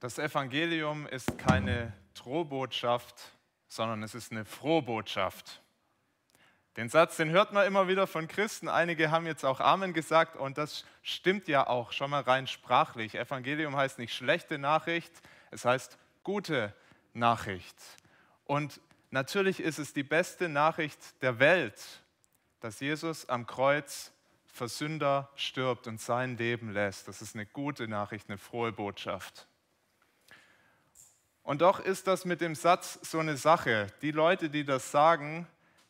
Das Evangelium ist keine Drohbotschaft, sondern es ist eine Frohbotschaft. Den Satz, den hört man immer wieder von Christen. Einige haben jetzt auch Amen gesagt und das stimmt ja auch schon mal rein sprachlich. Evangelium heißt nicht schlechte Nachricht, es heißt gute Nachricht. Und natürlich ist es die beste Nachricht der Welt, dass Jesus am Kreuz für Sünder stirbt und sein Leben lässt. Das ist eine gute Nachricht, eine frohe Botschaft. Und doch ist das mit dem Satz so eine Sache. Die Leute, die das sagen,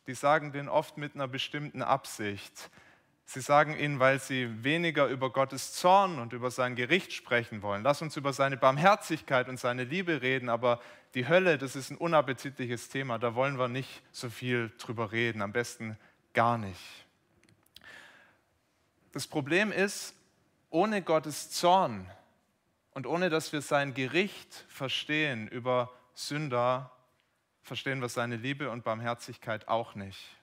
die sagen den oft mit einer bestimmten Absicht. Sie sagen ihn, weil sie weniger über Gottes Zorn und über sein Gericht sprechen wollen. Lass uns über seine Barmherzigkeit und seine Liebe reden, aber die Hölle, das ist ein unappetitliches Thema, da wollen wir nicht so viel drüber reden, am besten gar nicht. Das Problem ist, ohne Gottes Zorn und ohne dass wir sein Gericht verstehen über Sünder, verstehen wir seine Liebe und Barmherzigkeit auch nicht.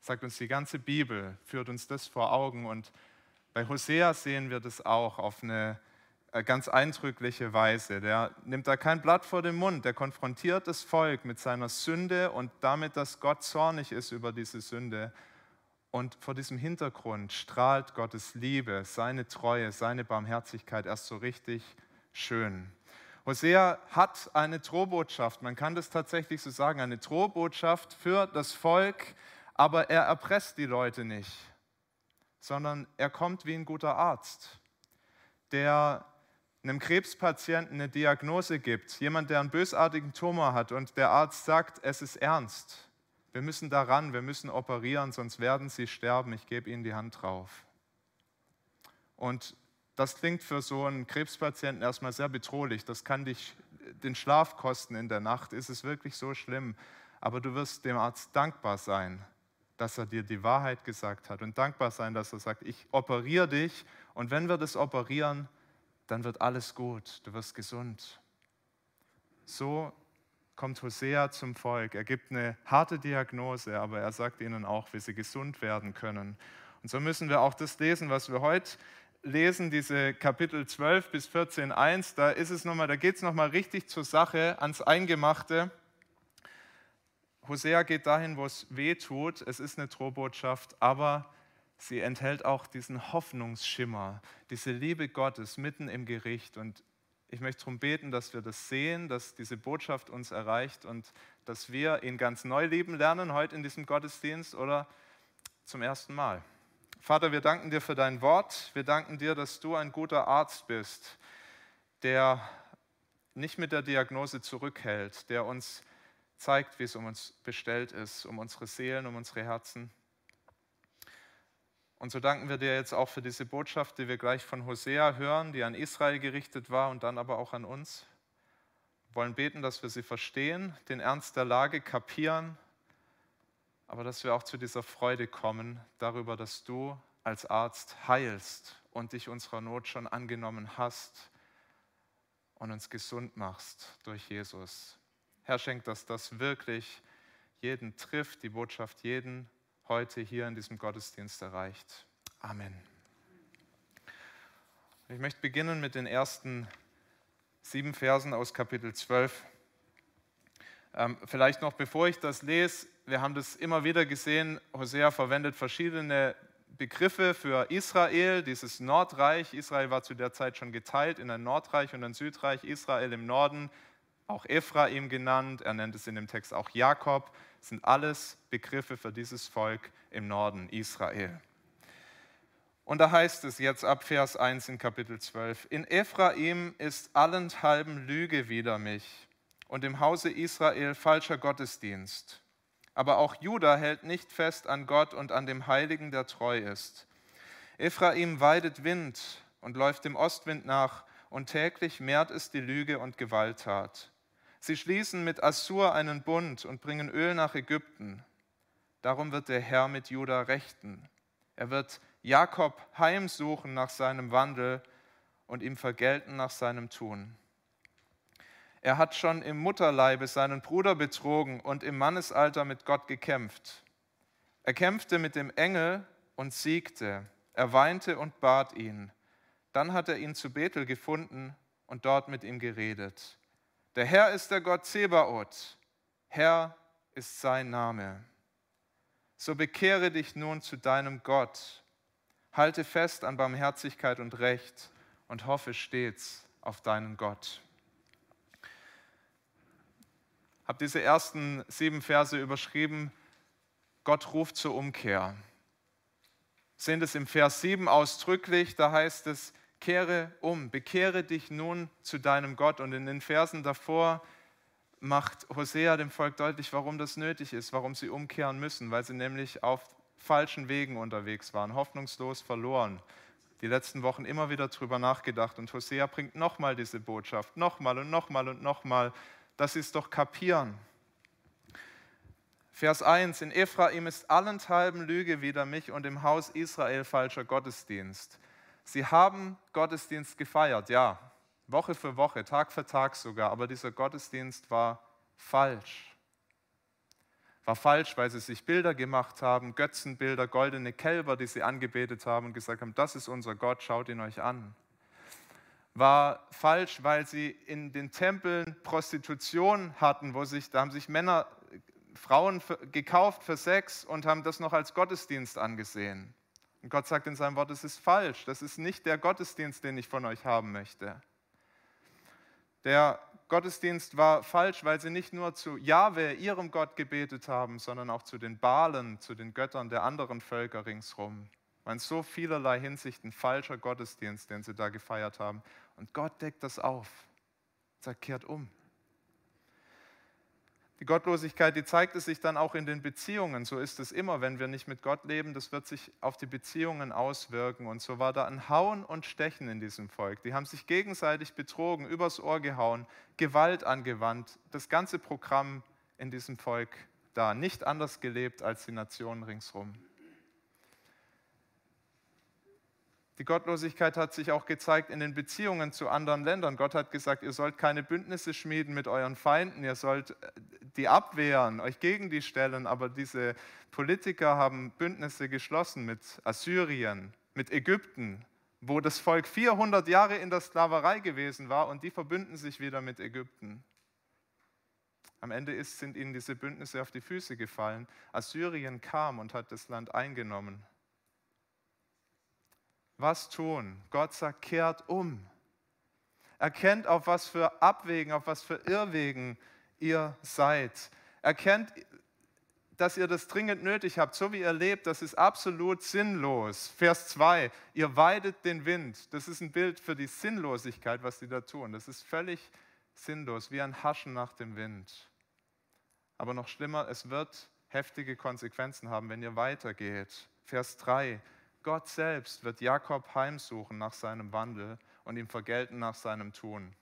Sagt uns die ganze Bibel, führt uns das vor Augen und bei Hosea sehen wir das auch auf eine äh, ganz eindrückliche Weise. Der nimmt da kein Blatt vor den Mund, der konfrontiert das Volk mit seiner Sünde und damit, dass Gott zornig ist über diese Sünde und vor diesem Hintergrund strahlt Gottes Liebe, seine Treue, seine Barmherzigkeit erst so richtig schön. Hosea hat eine Drohbotschaft, man kann das tatsächlich so sagen, eine Drohbotschaft für das Volk, aber er erpresst die Leute nicht, sondern er kommt wie ein guter Arzt, der einem Krebspatienten eine Diagnose gibt, jemand, der einen bösartigen Tumor hat und der Arzt sagt, es ist ernst. Wir müssen daran, wir müssen operieren, sonst werden sie sterben. Ich gebe ihnen die Hand drauf. Und das klingt für so einen Krebspatienten erstmal sehr bedrohlich. Das kann dich den Schlaf kosten in der Nacht. Ist es wirklich so schlimm? Aber du wirst dem Arzt dankbar sein, dass er dir die Wahrheit gesagt hat und dankbar sein, dass er sagt, ich operiere dich und wenn wir das operieren, dann wird alles gut, du wirst gesund. So kommt Hosea zum Volk. Er gibt eine harte Diagnose, aber er sagt ihnen auch, wie sie gesund werden können. Und so müssen wir auch das lesen, was wir heute lesen, diese Kapitel 12 bis 14, 1. Da ist es noch mal, da geht es nochmal richtig zur Sache, ans Eingemachte. Hosea geht dahin, wo es weh tut. Es ist eine Drohbotschaft, aber sie enthält auch diesen Hoffnungsschimmer, diese Liebe Gottes mitten im Gericht. Und ich möchte darum beten, dass wir das sehen, dass diese Botschaft uns erreicht und dass wir ihn ganz neu lieben lernen heute in diesem Gottesdienst oder zum ersten Mal. Vater, wir danken dir für dein Wort. Wir danken dir, dass du ein guter Arzt bist, der nicht mit der Diagnose zurückhält, der uns zeigt, wie es um uns bestellt ist, um unsere Seelen, um unsere Herzen. Und so danken wir dir jetzt auch für diese Botschaft, die wir gleich von Hosea hören, die an Israel gerichtet war und dann aber auch an uns. Wir wollen beten, dass wir sie verstehen, den Ernst der Lage kapieren, aber dass wir auch zu dieser Freude kommen darüber, dass du als Arzt heilst und dich unserer Not schon angenommen hast und uns gesund machst durch Jesus. Herr, schenk, dass das wirklich jeden trifft, die Botschaft jeden heute hier in diesem Gottesdienst erreicht. Amen. Ich möchte beginnen mit den ersten sieben Versen aus Kapitel 12. Ähm, vielleicht noch bevor ich das lese, wir haben das immer wieder gesehen, Hosea verwendet verschiedene Begriffe für Israel, dieses Nordreich. Israel war zu der Zeit schon geteilt in ein Nordreich und ein Südreich. Israel im Norden, auch Ephraim genannt, er nennt es in dem Text auch Jakob sind alles Begriffe für dieses Volk im Norden Israel. Und da heißt es jetzt ab Vers 1 in Kapitel 12, in Ephraim ist allenthalben Lüge wider mich und im Hause Israel falscher Gottesdienst. Aber auch Juda hält nicht fest an Gott und an dem Heiligen, der treu ist. Ephraim weidet Wind und läuft dem Ostwind nach, und täglich mehrt es die Lüge und Gewalttat. Sie schließen mit Assur einen Bund und bringen Öl nach Ägypten. Darum wird der Herr mit Juda rechten. Er wird Jakob heimsuchen nach seinem Wandel und ihm vergelten nach seinem Tun. Er hat schon im Mutterleibe seinen Bruder betrogen und im Mannesalter mit Gott gekämpft. Er kämpfte mit dem Engel und siegte. Er weinte und bat ihn. Dann hat er ihn zu Bethel gefunden und dort mit ihm geredet. Der Herr ist der Gott Zebaoth, Herr ist sein Name. So bekehre dich nun zu deinem Gott, halte fest an Barmherzigkeit und Recht und hoffe stets auf deinen Gott. Ich habe diese ersten sieben Verse überschrieben, Gott ruft zur Umkehr. Sehen das im Vers 7 ausdrücklich, da heißt es, kehre um, bekehre dich nun zu deinem Gott. Und in den Versen davor macht Hosea dem Volk deutlich, warum das nötig ist, warum sie umkehren müssen, weil sie nämlich auf falschen Wegen unterwegs waren, hoffnungslos verloren. Die letzten Wochen immer wieder drüber nachgedacht und Hosea bringt nochmal diese Botschaft, nochmal und nochmal und nochmal, dass sie es doch kapieren. Vers 1, in Ephraim ist allenthalben Lüge wider mich und im Haus Israel falscher Gottesdienst. Sie haben Gottesdienst gefeiert, ja, Woche für Woche, Tag für Tag sogar, aber dieser Gottesdienst war falsch. War falsch, weil sie sich Bilder gemacht haben, Götzenbilder, goldene Kälber, die sie angebetet haben und gesagt haben, das ist unser Gott, schaut ihn euch an. War falsch, weil sie in den Tempeln Prostitution hatten, wo sich, da haben sich Männer, Frauen gekauft für Sex und haben das noch als Gottesdienst angesehen. Und Gott sagt in seinem Wort, es ist falsch, das ist nicht der Gottesdienst, den ich von euch haben möchte. Der Gottesdienst war falsch, weil sie nicht nur zu Jahwe, ihrem Gott, gebetet haben, sondern auch zu den Balen, zu den Göttern der anderen Völker ringsherum. War in so vielerlei Hinsichten falscher Gottesdienst, den sie da gefeiert haben. Und Gott deckt das auf, sagt, kehrt um. Die Gottlosigkeit, die zeigt es sich dann auch in den Beziehungen. So ist es immer, wenn wir nicht mit Gott leben, das wird sich auf die Beziehungen auswirken. Und so war da ein Hauen und Stechen in diesem Volk. Die haben sich gegenseitig betrogen, übers Ohr gehauen, Gewalt angewandt. Das ganze Programm in diesem Volk da. Nicht anders gelebt als die Nationen ringsherum. Die Gottlosigkeit hat sich auch gezeigt in den Beziehungen zu anderen Ländern. Gott hat gesagt, ihr sollt keine Bündnisse schmieden mit euren Feinden, ihr sollt äh, die abwehren, euch gegen die stellen. Aber diese Politiker haben Bündnisse geschlossen mit Assyrien, mit Ägypten, wo das Volk 400 Jahre in der Sklaverei gewesen war und die verbünden sich wieder mit Ägypten. Am Ende ist, sind ihnen diese Bündnisse auf die Füße gefallen. Assyrien kam und hat das Land eingenommen was tun? Gott sagt, kehrt um. Erkennt, auf was für Abwegen, auf was für Irrwegen ihr seid. Erkennt, dass ihr das dringend nötig habt, so wie ihr lebt, das ist absolut sinnlos. Vers 2, ihr weidet den Wind. Das ist ein Bild für die Sinnlosigkeit, was sie da tun. Das ist völlig sinnlos, wie ein Haschen nach dem Wind. Aber noch schlimmer, es wird heftige Konsequenzen haben, wenn ihr weitergeht. Vers 3, Gott selbst wird Jakob heimsuchen nach seinem Wandel und ihm vergelten nach seinem Tun.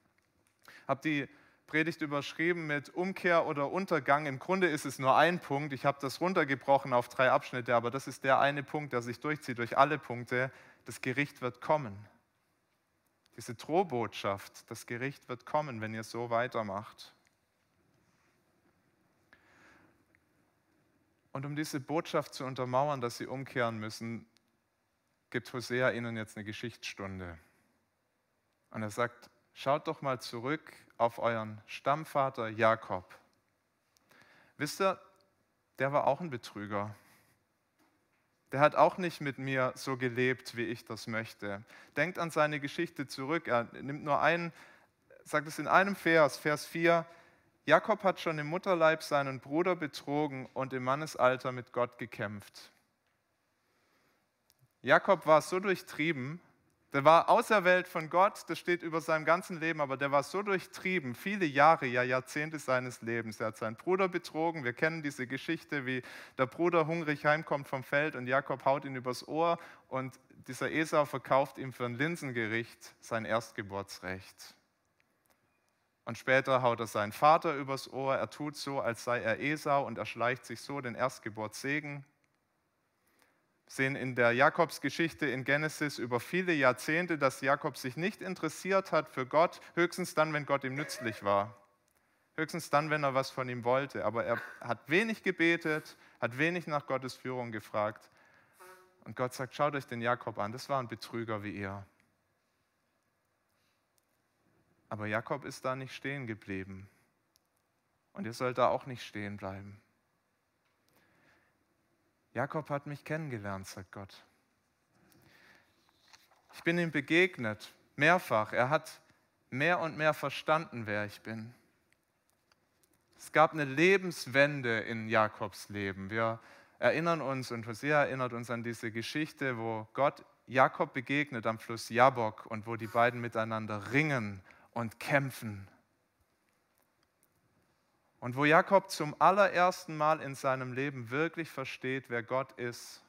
Habe die Predigt überschrieben mit Umkehr oder Untergang. Im Grunde ist es nur ein Punkt. Ich habe das runtergebrochen auf drei Abschnitte, aber das ist der eine Punkt, der sich durchzieht durch alle Punkte. Das Gericht wird kommen. Diese Drohbotschaft, das Gericht wird kommen, wenn ihr so weitermacht. Und um diese Botschaft zu untermauern, dass sie umkehren müssen, gibt Hosea ihnen jetzt eine Geschichtsstunde. Und er sagt, schaut doch mal zurück auf euren Stammvater Jakob. Wisst ihr, der war auch ein Betrüger. Der hat auch nicht mit mir so gelebt, wie ich das möchte. Denkt an seine Geschichte zurück. Er nimmt nur einen, sagt es in einem Vers, Vers 4. Jakob hat schon im Mutterleib seinen Bruder betrogen und im Mannesalter mit Gott gekämpft. Jakob war so durchtrieben, der war auserwählt von Gott, das steht über seinem ganzen Leben, aber der war so durchtrieben, viele Jahre, ja Jahrzehnte seines Lebens. Er hat seinen Bruder betrogen. Wir kennen diese Geschichte, wie der Bruder hungrig heimkommt vom Feld und Jakob haut ihn übers Ohr und dieser Esau verkauft ihm für ein Linsengericht sein Erstgeburtsrecht. Und später haut er seinen Vater übers Ohr. Er tut so, als sei er Esau und erschleicht sich so den Erstgeburtssegen sehen in der Jakobsgeschichte in Genesis über viele Jahrzehnte, dass Jakob sich nicht interessiert hat für Gott, höchstens dann, wenn Gott ihm nützlich war. Höchstens dann, wenn er was von ihm wollte. Aber er hat wenig gebetet, hat wenig nach Gottes Führung gefragt. Und Gott sagt, schaut euch den Jakob an, das war ein Betrüger wie ihr. Aber Jakob ist da nicht stehen geblieben. Und ihr sollt da auch nicht stehen bleiben. Jakob hat mich kennengelernt, sagt Gott. Ich bin ihm begegnet, mehrfach. Er hat mehr und mehr verstanden, wer ich bin. Es gab eine Lebenswende in Jakobs Leben. Wir erinnern uns und Hosea erinnert uns an diese Geschichte, wo Gott Jakob begegnet am Fluss Jabok und wo die beiden miteinander ringen und kämpfen. Und wo Jakob zum allerersten Mal in seinem Leben wirklich versteht, wer Gott ist.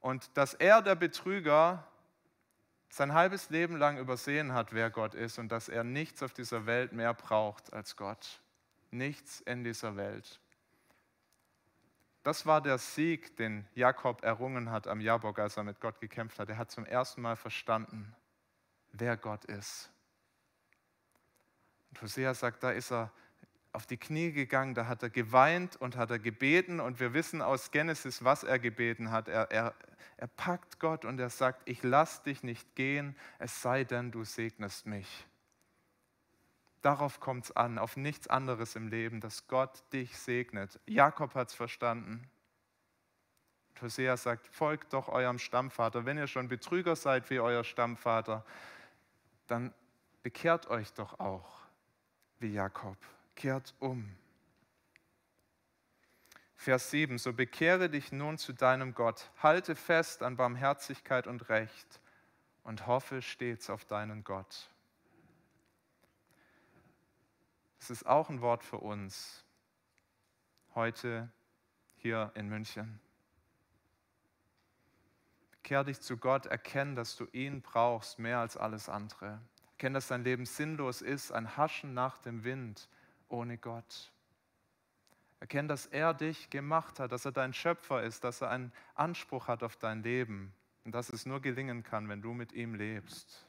Und dass er, der Betrüger, sein halbes Leben lang übersehen hat, wer Gott ist und dass er nichts auf dieser Welt mehr braucht als Gott. Nichts in dieser Welt. Das war der Sieg, den Jakob errungen hat am Jabok, als er mit Gott gekämpft hat. Er hat zum ersten Mal verstanden, wer Gott ist. Und Hosea sagt, da ist er auf die Knie gegangen, da hat er geweint und hat er gebeten und wir wissen aus Genesis, was er gebeten hat. Er, er, er packt Gott und er sagt, ich lass dich nicht gehen, es sei denn, du segnest mich. Darauf kommt es an, auf nichts anderes im Leben, dass Gott dich segnet. Jakob hat es verstanden. Hosea sagt, folgt doch eurem Stammvater. Wenn ihr schon Betrüger seid wie euer Stammvater, dann bekehrt euch doch auch wie Jakob. Kehrt um. Vers 7, so bekehre dich nun zu deinem Gott, halte fest an Barmherzigkeit und Recht und hoffe stets auf deinen Gott. Das ist auch ein Wort für uns heute hier in München. Kehr dich zu Gott, erkenn, dass du ihn brauchst mehr als alles andere. Erkenn, dass dein Leben sinnlos ist, ein Haschen nach dem Wind ohne Gott. Erkenn, dass er dich gemacht hat, dass er dein Schöpfer ist, dass er einen Anspruch hat auf dein Leben und dass es nur gelingen kann, wenn du mit ihm lebst.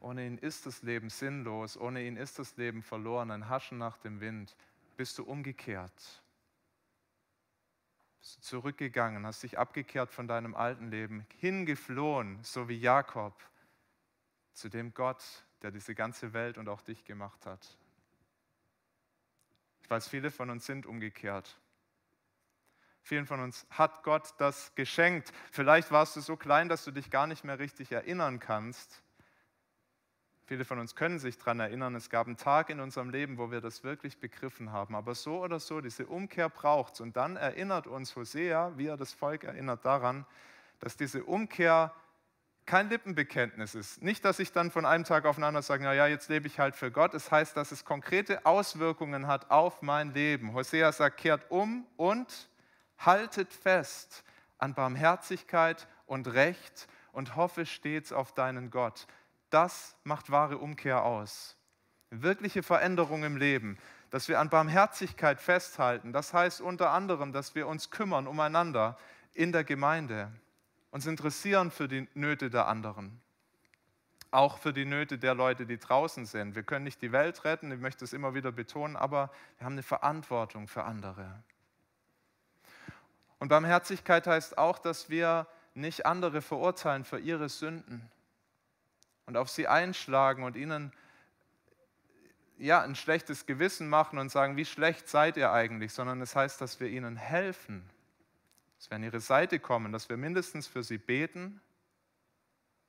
Ohne ihn ist das Leben sinnlos, ohne ihn ist das Leben verloren, ein Haschen nach dem Wind. Bist du umgekehrt? Bist du zurückgegangen, hast dich abgekehrt von deinem alten Leben, hingeflohen, so wie Jakob, zu dem Gott, der diese ganze Welt und auch dich gemacht hat. Ich weiß, viele von uns sind umgekehrt. Vielen von uns hat Gott das geschenkt. Vielleicht warst du so klein, dass du dich gar nicht mehr richtig erinnern kannst. Viele von uns können sich daran erinnern, es gab einen Tag in unserem Leben, wo wir das wirklich begriffen haben. Aber so oder so, diese Umkehr braucht es. Und dann erinnert uns Hosea, wie er das Volk erinnert, daran, dass diese Umkehr kein Lippenbekenntnis ist. Nicht, dass ich dann von einem Tag auf den anderen sage, naja, jetzt lebe ich halt für Gott. Es heißt, dass es konkrete Auswirkungen hat auf mein Leben. Hosea sagt, kehrt um und haltet fest an Barmherzigkeit und Recht und hoffe stets auf deinen Gott. Das macht wahre Umkehr aus. Wirkliche Veränderung im Leben, dass wir an Barmherzigkeit festhalten. Das heißt unter anderem, dass wir uns kümmern umeinander in der Gemeinde, uns interessieren für die Nöte der anderen, auch für die Nöte der Leute, die draußen sind. Wir können nicht die Welt retten, ich möchte es immer wieder betonen, aber wir haben eine Verantwortung für andere. Und Barmherzigkeit heißt auch, dass wir nicht andere verurteilen für ihre Sünden, und auf sie einschlagen und ihnen ja, ein schlechtes Gewissen machen und sagen, wie schlecht seid ihr eigentlich, sondern es heißt, dass wir ihnen helfen, dass wir an ihre Seite kommen, dass wir mindestens für sie beten,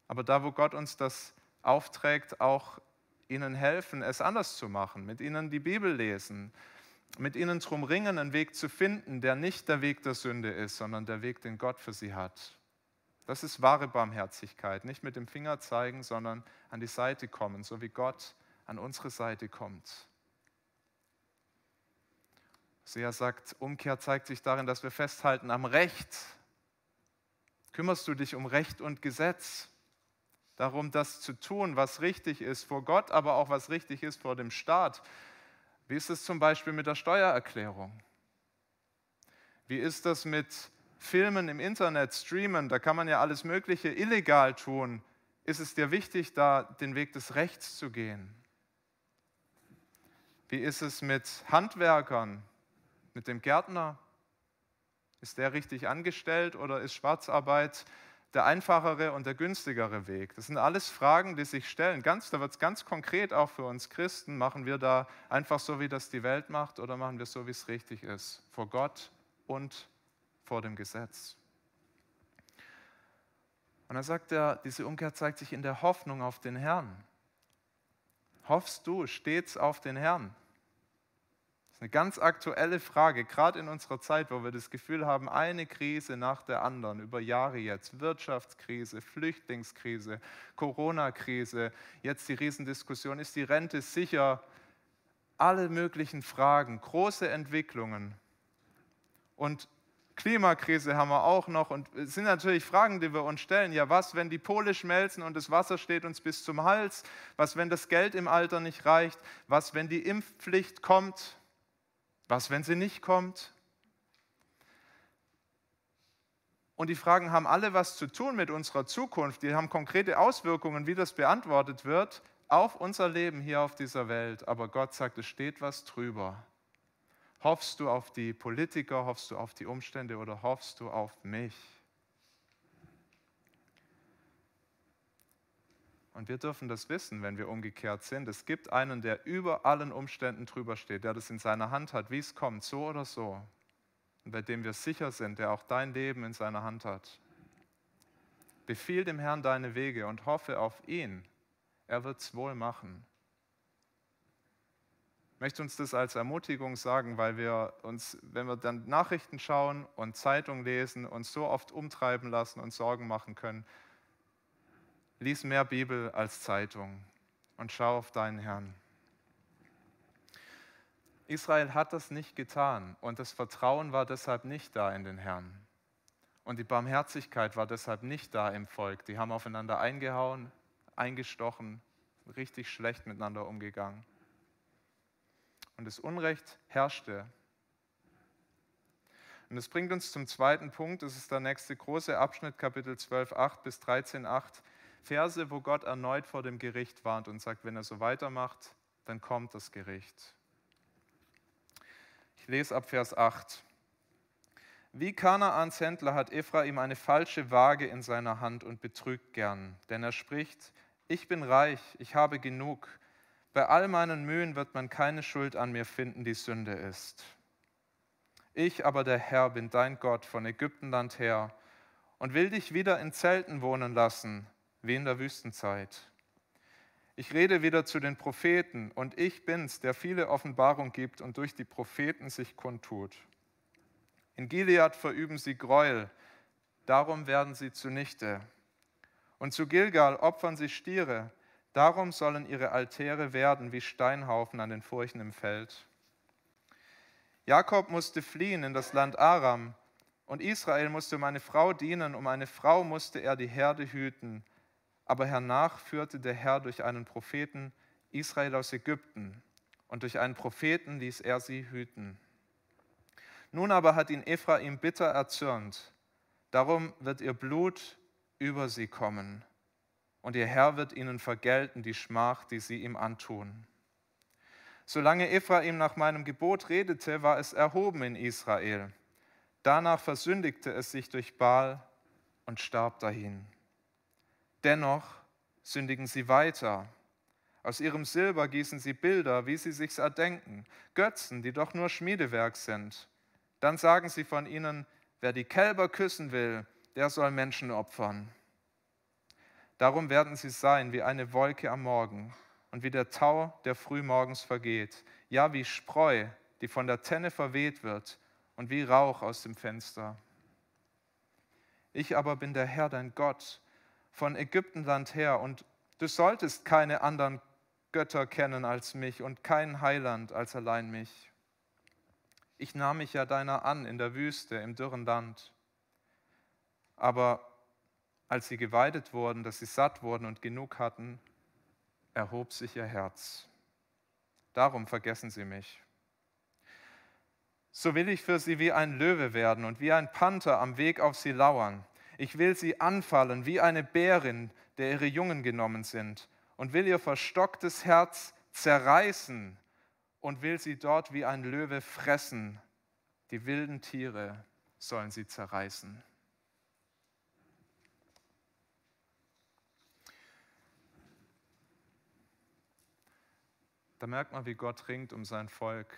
aber da, wo Gott uns das aufträgt, auch ihnen helfen, es anders zu machen, mit ihnen die Bibel lesen, mit ihnen drum ringen, einen Weg zu finden, der nicht der Weg der Sünde ist, sondern der Weg, den Gott für sie hat. Das ist wahre Barmherzigkeit. Nicht mit dem Finger zeigen, sondern an die Seite kommen, so wie Gott an unsere Seite kommt. Sea sagt, Umkehr zeigt sich darin, dass wir festhalten am Recht. Kümmerst du dich um Recht und Gesetz? Darum, das zu tun, was richtig ist vor Gott, aber auch was richtig ist vor dem Staat. Wie ist es zum Beispiel mit der Steuererklärung? Wie ist das mit Filmen im Internet, streamen, da kann man ja alles Mögliche illegal tun. Ist es dir wichtig, da den Weg des Rechts zu gehen? Wie ist es mit Handwerkern, mit dem Gärtner? Ist der richtig angestellt oder ist Schwarzarbeit der einfachere und der günstigere Weg? Das sind alles Fragen, die sich stellen. Ganz, da wird es ganz konkret auch für uns Christen. Machen wir da einfach so, wie das die Welt macht, oder machen wir so, wie es richtig ist? Vor Gott und vor dem Gesetz. Und dann sagt er, diese Umkehr zeigt sich in der Hoffnung auf den Herrn. Hoffst du stets auf den Herrn? Eine ganz aktuelle Frage, gerade in unserer Zeit, wo wir das Gefühl haben, eine Krise nach der anderen, über Jahre jetzt, Wirtschaftskrise, Flüchtlingskrise, Corona-Krise, jetzt die Riesendiskussion, ist die Rente sicher? Alle möglichen Fragen, große Entwicklungen. Und Klimakrise haben wir auch noch und es sind natürlich Fragen, die wir uns stellen. Ja, was, wenn die Pole schmelzen und das Wasser steht uns bis zum Hals? Was, wenn das Geld im Alter nicht reicht? Was, wenn die Impfpflicht kommt? Was, wenn sie nicht kommt? Und die Fragen haben alle was zu tun mit unserer Zukunft. Die haben konkrete Auswirkungen, wie das beantwortet wird, auf unser Leben hier auf dieser Welt. Aber Gott sagt, es steht was drüber. Hoffst du auf die Politiker, hoffst du auf die Umstände oder hoffst du auf mich? Und wir dürfen das wissen, wenn wir umgekehrt sind. Es gibt einen, der über allen Umständen drüber steht, der das in seiner Hand hat, wie es kommt, so oder so. Und bei dem wir sicher sind, der auch dein Leben in seiner Hand hat. Befiehl dem Herrn deine Wege und hoffe auf ihn. Er wird es wohl machen. Ich möchte uns das als Ermutigung sagen, weil wir uns, wenn wir dann Nachrichten schauen und Zeitung lesen, uns so oft umtreiben lassen und Sorgen machen können, Lies mehr Bibel als Zeitung und schau auf deinen Herrn. Israel hat das nicht getan und das Vertrauen war deshalb nicht da in den Herrn. Und die Barmherzigkeit war deshalb nicht da im Volk. Die haben aufeinander eingehauen, eingestochen, richtig schlecht miteinander umgegangen. Und das Unrecht herrschte. Und das bringt uns zum zweiten Punkt, das ist der nächste große Abschnitt, Kapitel 12, 8 bis 13, 8. Verse, wo Gott erneut vor dem Gericht warnt und sagt, wenn er so weitermacht, dann kommt das Gericht. Ich lese ab Vers 8. Wie Kanaans Händler hat Ephraim eine falsche Waage in seiner Hand und betrügt gern, denn er spricht, ich bin reich, ich habe genug, bei all meinen Mühen wird man keine Schuld an mir finden, die Sünde ist. Ich aber der Herr bin dein Gott von Ägyptenland her und will dich wieder in Zelten wohnen lassen, wie in der Wüstenzeit. Ich rede wieder zu den Propheten und ich bin's, der viele Offenbarung gibt und durch die Propheten sich kundtut. In Gilead verüben sie Gräuel, darum werden sie zunichte. Und zu Gilgal opfern sie Stiere, darum sollen ihre Altäre werden wie Steinhaufen an den Furchen im Feld. Jakob musste fliehen in das Land Aram, und Israel musste um eine Frau dienen, um eine Frau musste er die Herde hüten aber hernach führte der Herr durch einen Propheten Israel aus Ägypten und durch einen Propheten ließ er sie hüten. Nun aber hat ihn Ephraim bitter erzürnt, darum wird ihr Blut über sie kommen und ihr Herr wird ihnen vergelten die Schmach, die sie ihm antun. Solange Ephraim nach meinem Gebot redete, war es erhoben in Israel. Danach versündigte es sich durch Baal und starb dahin. Dennoch sündigen sie weiter. Aus ihrem Silber gießen sie Bilder, wie sie sich's erdenken, Götzen, die doch nur Schmiedewerk sind. Dann sagen sie von ihnen, wer die Kälber küssen will, der soll Menschen opfern. Darum werden sie sein wie eine Wolke am Morgen und wie der Tau, der frühmorgens vergeht, ja wie Spreu, die von der Tenne verweht wird und wie Rauch aus dem Fenster. Ich aber bin der Herr, dein Gott, von Ägyptenland her und du solltest keine anderen Götter kennen als mich und kein Heiland als allein mich. Ich nahm mich ja deiner an in der Wüste, im dürren Land. Aber als sie geweidet wurden, dass sie satt wurden und genug hatten, erhob sich ihr Herz. Darum vergessen sie mich. So will ich für sie wie ein Löwe werden und wie ein Panther am Weg auf sie lauern. Ich will sie anfallen wie eine Bärin, der ihre Jungen genommen sind, und will ihr verstocktes Herz zerreißen und will sie dort wie ein Löwe fressen. Die wilden Tiere sollen sie zerreißen. Da merkt man, wie Gott ringt um sein Volk.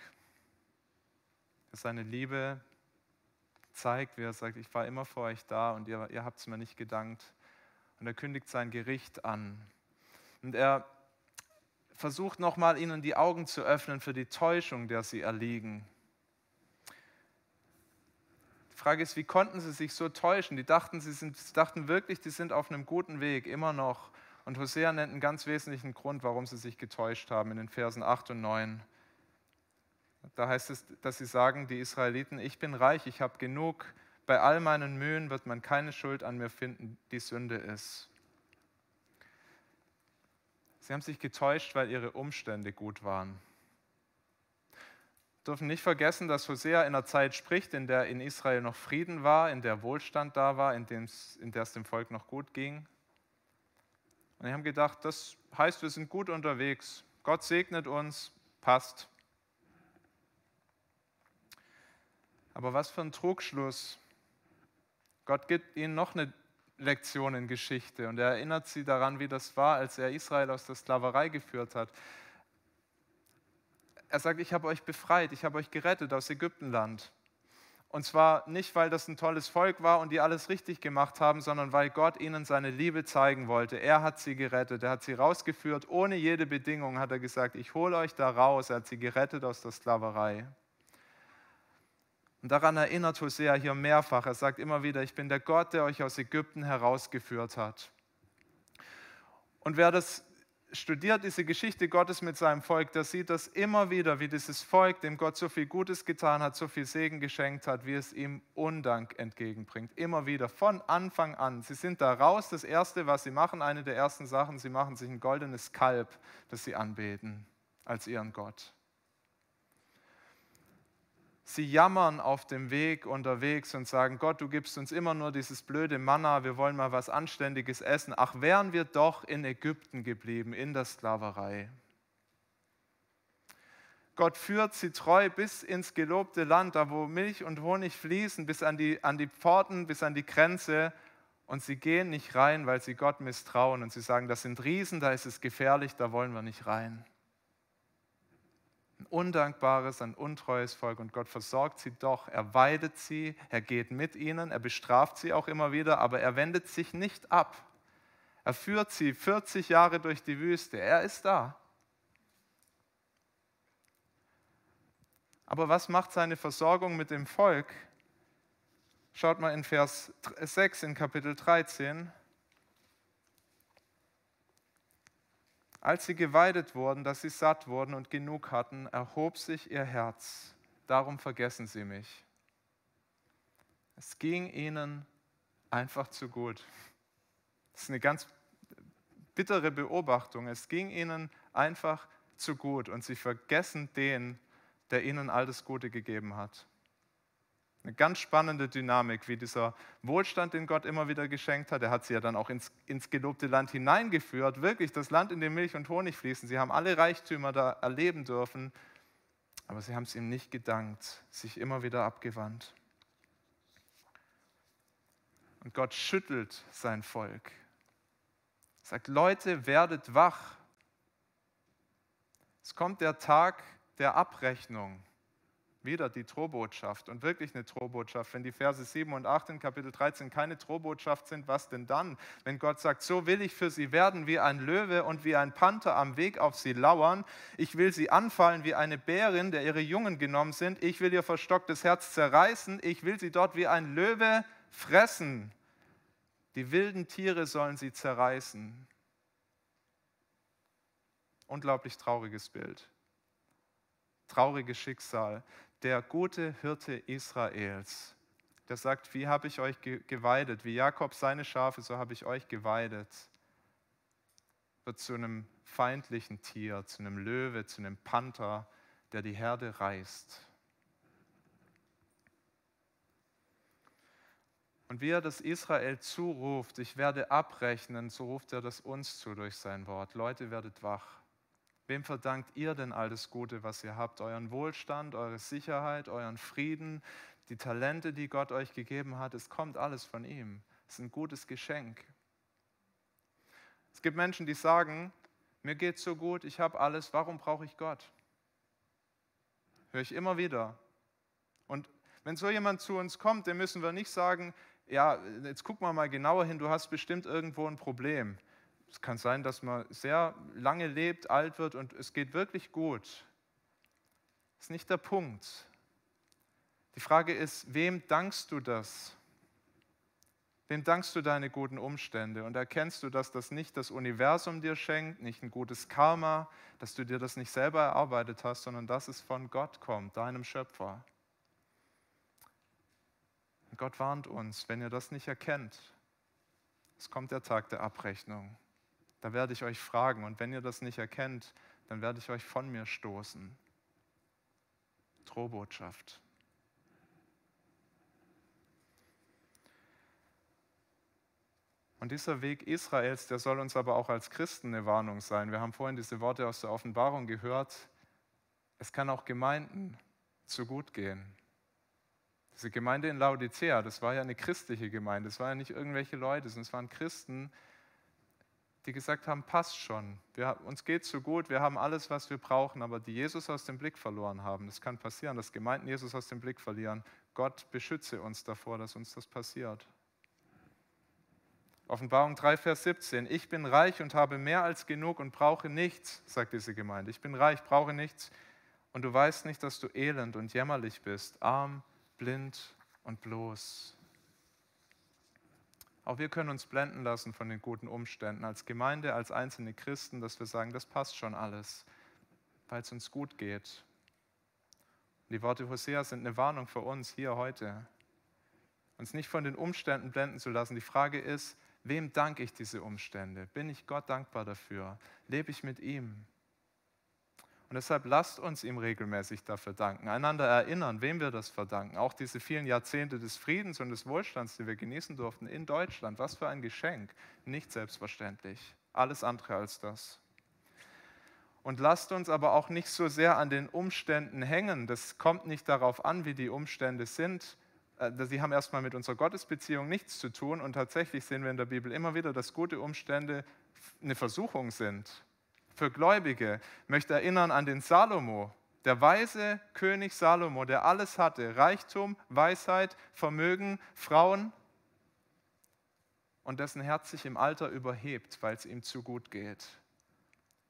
Seine Liebe zeigt, wie er sagt, ich war immer für euch da und ihr, ihr habt es mir nicht gedankt. Und er kündigt sein Gericht an. Und er versucht nochmal ihnen die Augen zu öffnen für die Täuschung, der sie erliegen. Die Frage ist, wie konnten sie sich so täuschen? Die dachten, sie sind, dachten wirklich, die sind auf einem guten Weg, immer noch. Und Hosea nennt einen ganz wesentlichen Grund, warum sie sich getäuscht haben, in den Versen 8 und 9. Da heißt es, dass sie sagen, die Israeliten, ich bin reich, ich habe genug, bei all meinen Mühen wird man keine Schuld an mir finden, die Sünde ist. Sie haben sich getäuscht, weil ihre Umstände gut waren. Wir dürfen nicht vergessen, dass Hosea in einer Zeit spricht, in der in Israel noch Frieden war, in der Wohlstand da war, in, in der es dem Volk noch gut ging. Und sie haben gedacht, das heißt, wir sind gut unterwegs. Gott segnet uns, passt. Aber was für ein Trugschluss. Gott gibt ihnen noch eine Lektion in Geschichte und er erinnert sie daran, wie das war, als er Israel aus der Sklaverei geführt hat. Er sagt, ich habe euch befreit, ich habe euch gerettet aus Ägyptenland. Und zwar nicht, weil das ein tolles Volk war und die alles richtig gemacht haben, sondern weil Gott ihnen seine Liebe zeigen wollte. Er hat sie gerettet, er hat sie rausgeführt, ohne jede Bedingung hat er gesagt, ich hole euch da raus. Er hat sie gerettet aus der Sklaverei. Und daran erinnert Hosea hier mehrfach. Er sagt immer wieder, ich bin der Gott, der euch aus Ägypten herausgeführt hat. Und wer das studiert, diese Geschichte Gottes mit seinem Volk, der sieht das immer wieder, wie dieses Volk, dem Gott so viel Gutes getan hat, so viel Segen geschenkt hat, wie es ihm Undank entgegenbringt. Immer wieder, von Anfang an. Sie sind da raus. Das Erste, was sie machen, eine der ersten Sachen, sie machen sich ein goldenes Kalb, das sie anbeten als ihren Gott. Sie jammern auf dem Weg unterwegs und sagen, Gott, du gibst uns immer nur dieses blöde Manna, wir wollen mal was Anständiges essen. Ach, wären wir doch in Ägypten geblieben, in der Sklaverei. Gott führt sie treu bis ins gelobte Land, da wo Milch und Honig fließen, bis an die, an die Pforten, bis an die Grenze. Und sie gehen nicht rein, weil sie Gott misstrauen. Und sie sagen, das sind Riesen, da ist es gefährlich, da wollen wir nicht rein ein undankbares, ein untreues Volk und Gott versorgt sie doch. Er weidet sie, er geht mit ihnen, er bestraft sie auch immer wieder, aber er wendet sich nicht ab. Er führt sie 40 Jahre durch die Wüste, er ist da. Aber was macht seine Versorgung mit dem Volk? Schaut mal in Vers 6 in Kapitel 13. Als sie geweidet wurden, dass sie satt wurden und genug hatten, erhob sich ihr Herz. Darum vergessen sie mich. Es ging ihnen einfach zu gut. Das ist eine ganz bittere Beobachtung. Es ging ihnen einfach zu gut und sie vergessen den, der ihnen all das Gute gegeben hat. Eine ganz spannende Dynamik, wie dieser Wohlstand, den Gott immer wieder geschenkt hat. Er hat sie ja dann auch ins, ins gelobte Land hineingeführt. Wirklich das Land, in dem Milch und Honig fließen. Sie haben alle Reichtümer da erleben dürfen. Aber sie haben es ihm nicht gedankt, sich immer wieder abgewandt. Und Gott schüttelt sein Volk. Sagt, Leute, werdet wach. Es kommt der Tag der Abrechnung wieder die Drohbotschaft und wirklich eine Drohbotschaft. Wenn die Verse 7 und 8 in Kapitel 13 keine Drohbotschaft sind, was denn dann? Wenn Gott sagt, so will ich für sie werden wie ein Löwe und wie ein Panther am Weg auf sie lauern. Ich will sie anfallen wie eine Bärin, der ihre Jungen genommen sind. Ich will ihr verstocktes Herz zerreißen. Ich will sie dort wie ein Löwe fressen. Die wilden Tiere sollen sie zerreißen. Unglaublich trauriges Bild. Trauriges Schicksal der gute Hirte Israels, der sagt, wie habe ich euch geweidet, wie Jakob seine Schafe, so habe ich euch geweidet, wird zu einem feindlichen Tier, zu einem Löwe, zu einem Panther, der die Herde reißt. Und wie er das Israel zuruft, ich werde abrechnen, so ruft er das uns zu durch sein Wort. Leute, werdet wach. Wem verdankt ihr denn all das Gute, was ihr habt? Euren Wohlstand, eure Sicherheit, euren Frieden, die Talente, die Gott euch gegeben hat. Es kommt alles von ihm. Es ist ein gutes Geschenk. Es gibt Menschen, die sagen, mir geht so gut, ich habe alles, warum brauche ich Gott? Höre ich immer wieder. Und wenn so jemand zu uns kommt, dann müssen wir nicht sagen, ja, jetzt guck mal mal genauer hin, du hast bestimmt irgendwo ein Problem. Es kann sein, dass man sehr lange lebt, alt wird und es geht wirklich gut. Das ist nicht der Punkt. Die Frage ist, wem dankst du das? Wem dankst du deine guten Umstände? Und erkennst du, dass das nicht das Universum dir schenkt, nicht ein gutes Karma, dass du dir das nicht selber erarbeitet hast, sondern dass es von Gott kommt, deinem Schöpfer? Und Gott warnt uns, wenn ihr das nicht erkennt, es kommt der Tag der Abrechnung. Da werde ich euch fragen und wenn ihr das nicht erkennt, dann werde ich euch von mir stoßen. Drohbotschaft. Und dieser Weg Israels, der soll uns aber auch als Christen eine Warnung sein. Wir haben vorhin diese Worte aus der Offenbarung gehört. Es kann auch Gemeinden zu gut gehen. Diese Gemeinde in Laodicea, das war ja eine christliche Gemeinde, das waren ja nicht irgendwelche Leute, sondern es waren Christen, die gesagt haben, passt schon, wir, uns geht so gut, wir haben alles, was wir brauchen, aber die Jesus aus dem Blick verloren haben. Das kann passieren, dass Gemeinden Jesus aus dem Blick verlieren. Gott beschütze uns davor, dass uns das passiert. Offenbarung 3, Vers 17. Ich bin reich und habe mehr als genug und brauche nichts, sagt diese Gemeinde. Ich bin reich, brauche nichts. Und du weißt nicht, dass du elend und jämmerlich bist, arm, blind und bloß. Auch wir können uns blenden lassen von den guten Umständen als Gemeinde, als einzelne Christen, dass wir sagen, das passt schon alles, weil es uns gut geht. Die Worte Hosea sind eine Warnung für uns hier heute. Uns nicht von den Umständen blenden zu lassen. Die Frage ist, Wem danke ich diese Umstände? Bin ich Gott dankbar dafür? Lebe ich mit ihm? Und deshalb lasst uns ihm regelmäßig dafür danken, einander erinnern, wem wir das verdanken. Auch diese vielen Jahrzehnte des Friedens und des Wohlstands, die wir genießen durften in Deutschland. Was für ein Geschenk. Nicht selbstverständlich. Alles andere als das. Und lasst uns aber auch nicht so sehr an den Umständen hängen. Das kommt nicht darauf an, wie die Umstände sind, äh, sie haben erstmal mit unserer Gottesbeziehung nichts zu tun und tatsächlich sehen wir in der Bibel immer wieder, dass gute Umstände eine Versuchung sind. Für Gläubige ich möchte erinnern an den Salomo, der weise König Salomo, der alles hatte, Reichtum, Weisheit, Vermögen, Frauen und dessen Herz sich im Alter überhebt, weil es ihm zu gut geht.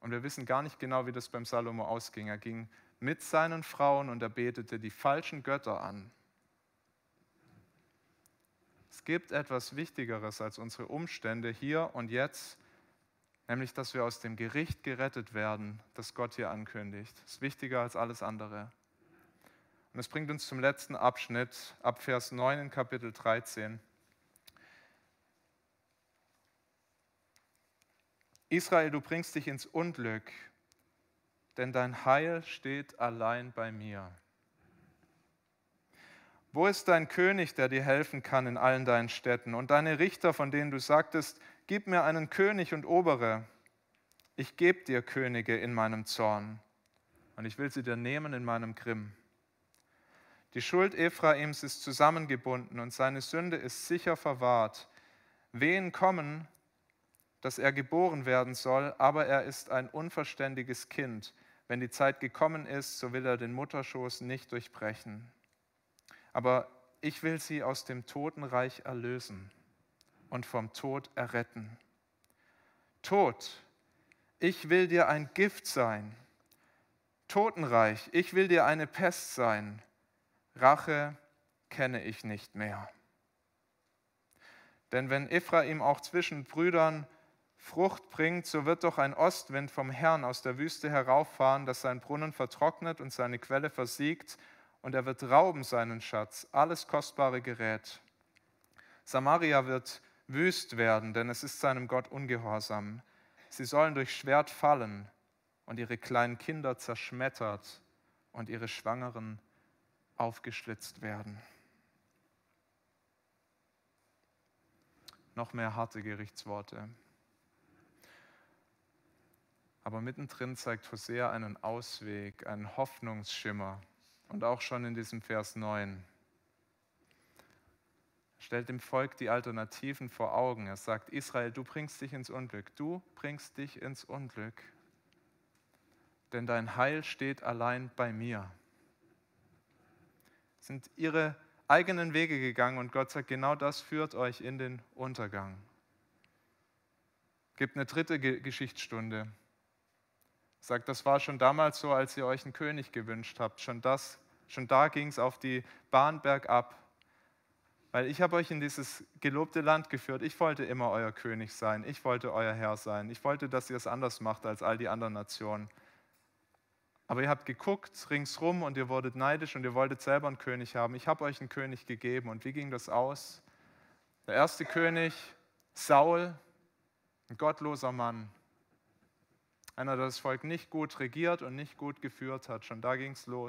Und wir wissen gar nicht genau, wie das beim Salomo ausging. Er ging mit seinen Frauen und er betete die falschen Götter an. Es gibt etwas Wichtigeres als unsere Umstände hier und jetzt, nämlich dass wir aus dem Gericht gerettet werden, das Gott hier ankündigt. Das ist wichtiger als alles andere. Und es bringt uns zum letzten Abschnitt, ab Vers 9 in Kapitel 13. Israel, du bringst dich ins Unglück, denn dein Heil steht allein bei mir. Wo ist dein König, der dir helfen kann in allen deinen Städten? Und deine Richter, von denen du sagtest, gib mir einen König und Obere. Ich gebe dir Könige in meinem Zorn, und ich will sie dir nehmen in meinem Grimm. Die Schuld Ephraims ist zusammengebunden und seine Sünde ist sicher verwahrt. Wehen kommen, dass er geboren werden soll, aber er ist ein unverständiges Kind. Wenn die Zeit gekommen ist, so will er den Mutterschoß nicht durchbrechen aber ich will sie aus dem Totenreich erlösen und vom Tod erretten. Tod, ich will dir ein Gift sein. Totenreich, ich will dir eine Pest sein. Rache kenne ich nicht mehr. Denn wenn Ephraim auch zwischen Brüdern Frucht bringt, so wird doch ein Ostwind vom Herrn aus der Wüste herauffahren, dass sein Brunnen vertrocknet und seine Quelle versiegt und er wird rauben seinen Schatz, alles kostbare Gerät. Samaria wird wüst werden, denn es ist seinem Gott ungehorsam. Sie sollen durch Schwert fallen und ihre kleinen Kinder zerschmettert und ihre Schwangeren aufgeschlitzt werden. Noch mehr harte Gerichtsworte. Aber mittendrin zeigt Hosea einen Ausweg, einen Hoffnungsschimmer und auch schon in diesem Vers 9. Stellt dem Volk die Alternativen vor Augen. Er sagt, Israel, du bringst dich ins Unglück. Du bringst dich ins Unglück. denn dein Heil steht allein bei mir. Sind ihre eigenen Wege gegangen und Gott sagt, genau das führt euch in den Untergang. Gibt eine dritte Geschichtsstunde. Sagt, das war schon damals so, als ihr euch einen König gewünscht habt. Schon, das, schon da ging es auf die Bahn bergab. Weil ich habe euch in dieses gelobte Land geführt. Ich wollte immer euer König sein. Ich wollte euer Herr sein. Ich wollte, dass ihr es anders macht als all die anderen Nationen. Aber ihr habt geguckt ringsrum und ihr wurdet neidisch und ihr wolltet selber einen König haben. Ich habe euch einen König gegeben. Und wie ging das aus? Der erste König, Saul, ein gottloser Mann. Einer, der das Volk nicht gut regiert und nicht gut geführt hat. Schon da ging es los.